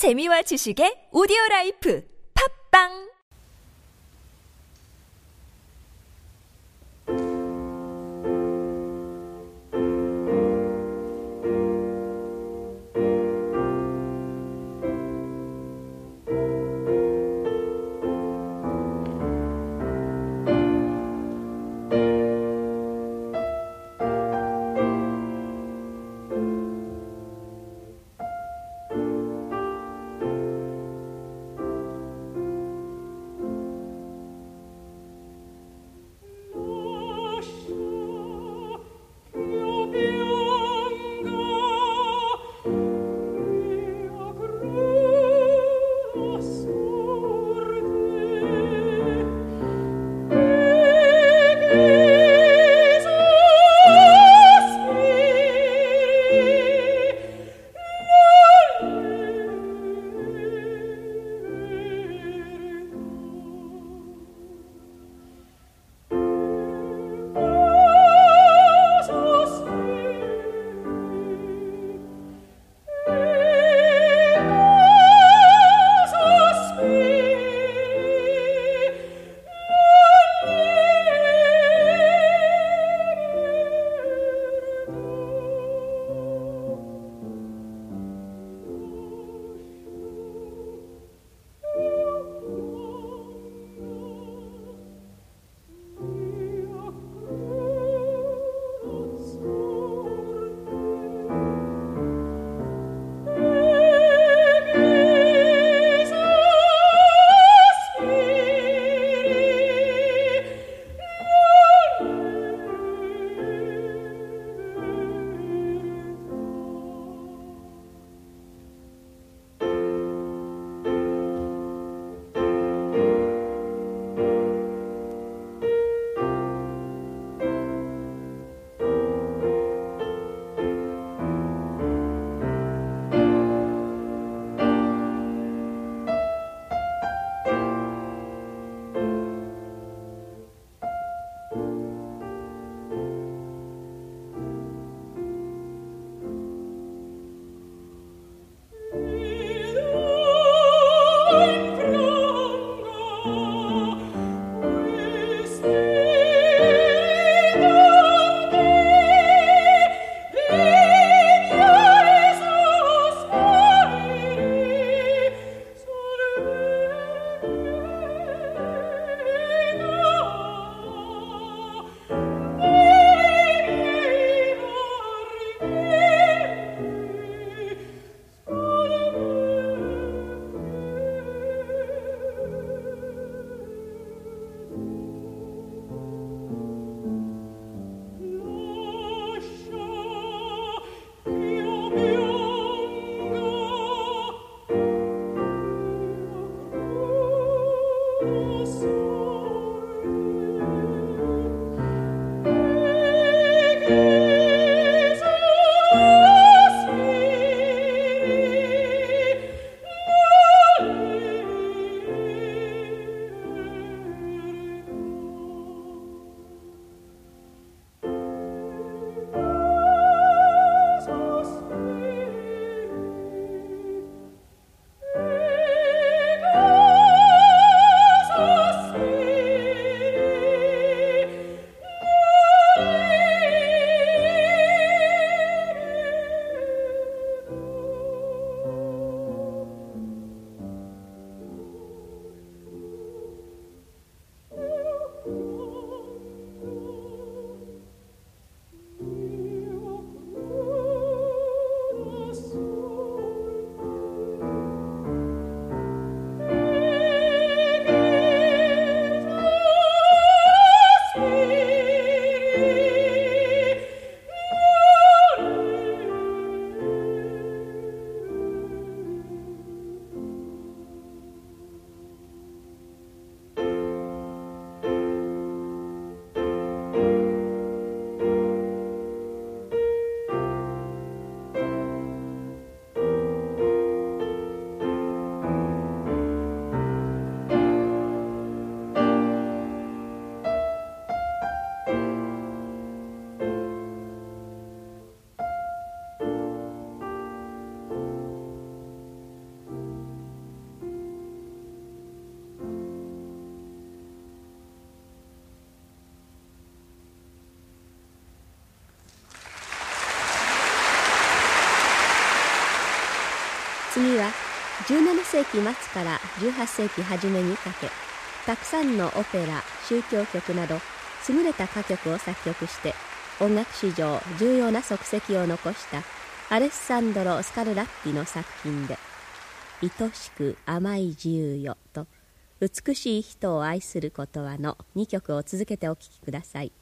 재미와 지식의 오디오 라이프. 팝빵 you. 次は17世紀末から18世紀初めにかけたくさんのオペラ宗教曲など優れた歌曲を作曲して音楽史上重要な足跡を残したアレッサンドロ・スカルラッティの作品で「愛しく甘い自由よ」と「美しい人を愛することは」の2曲を続けてお聴きください。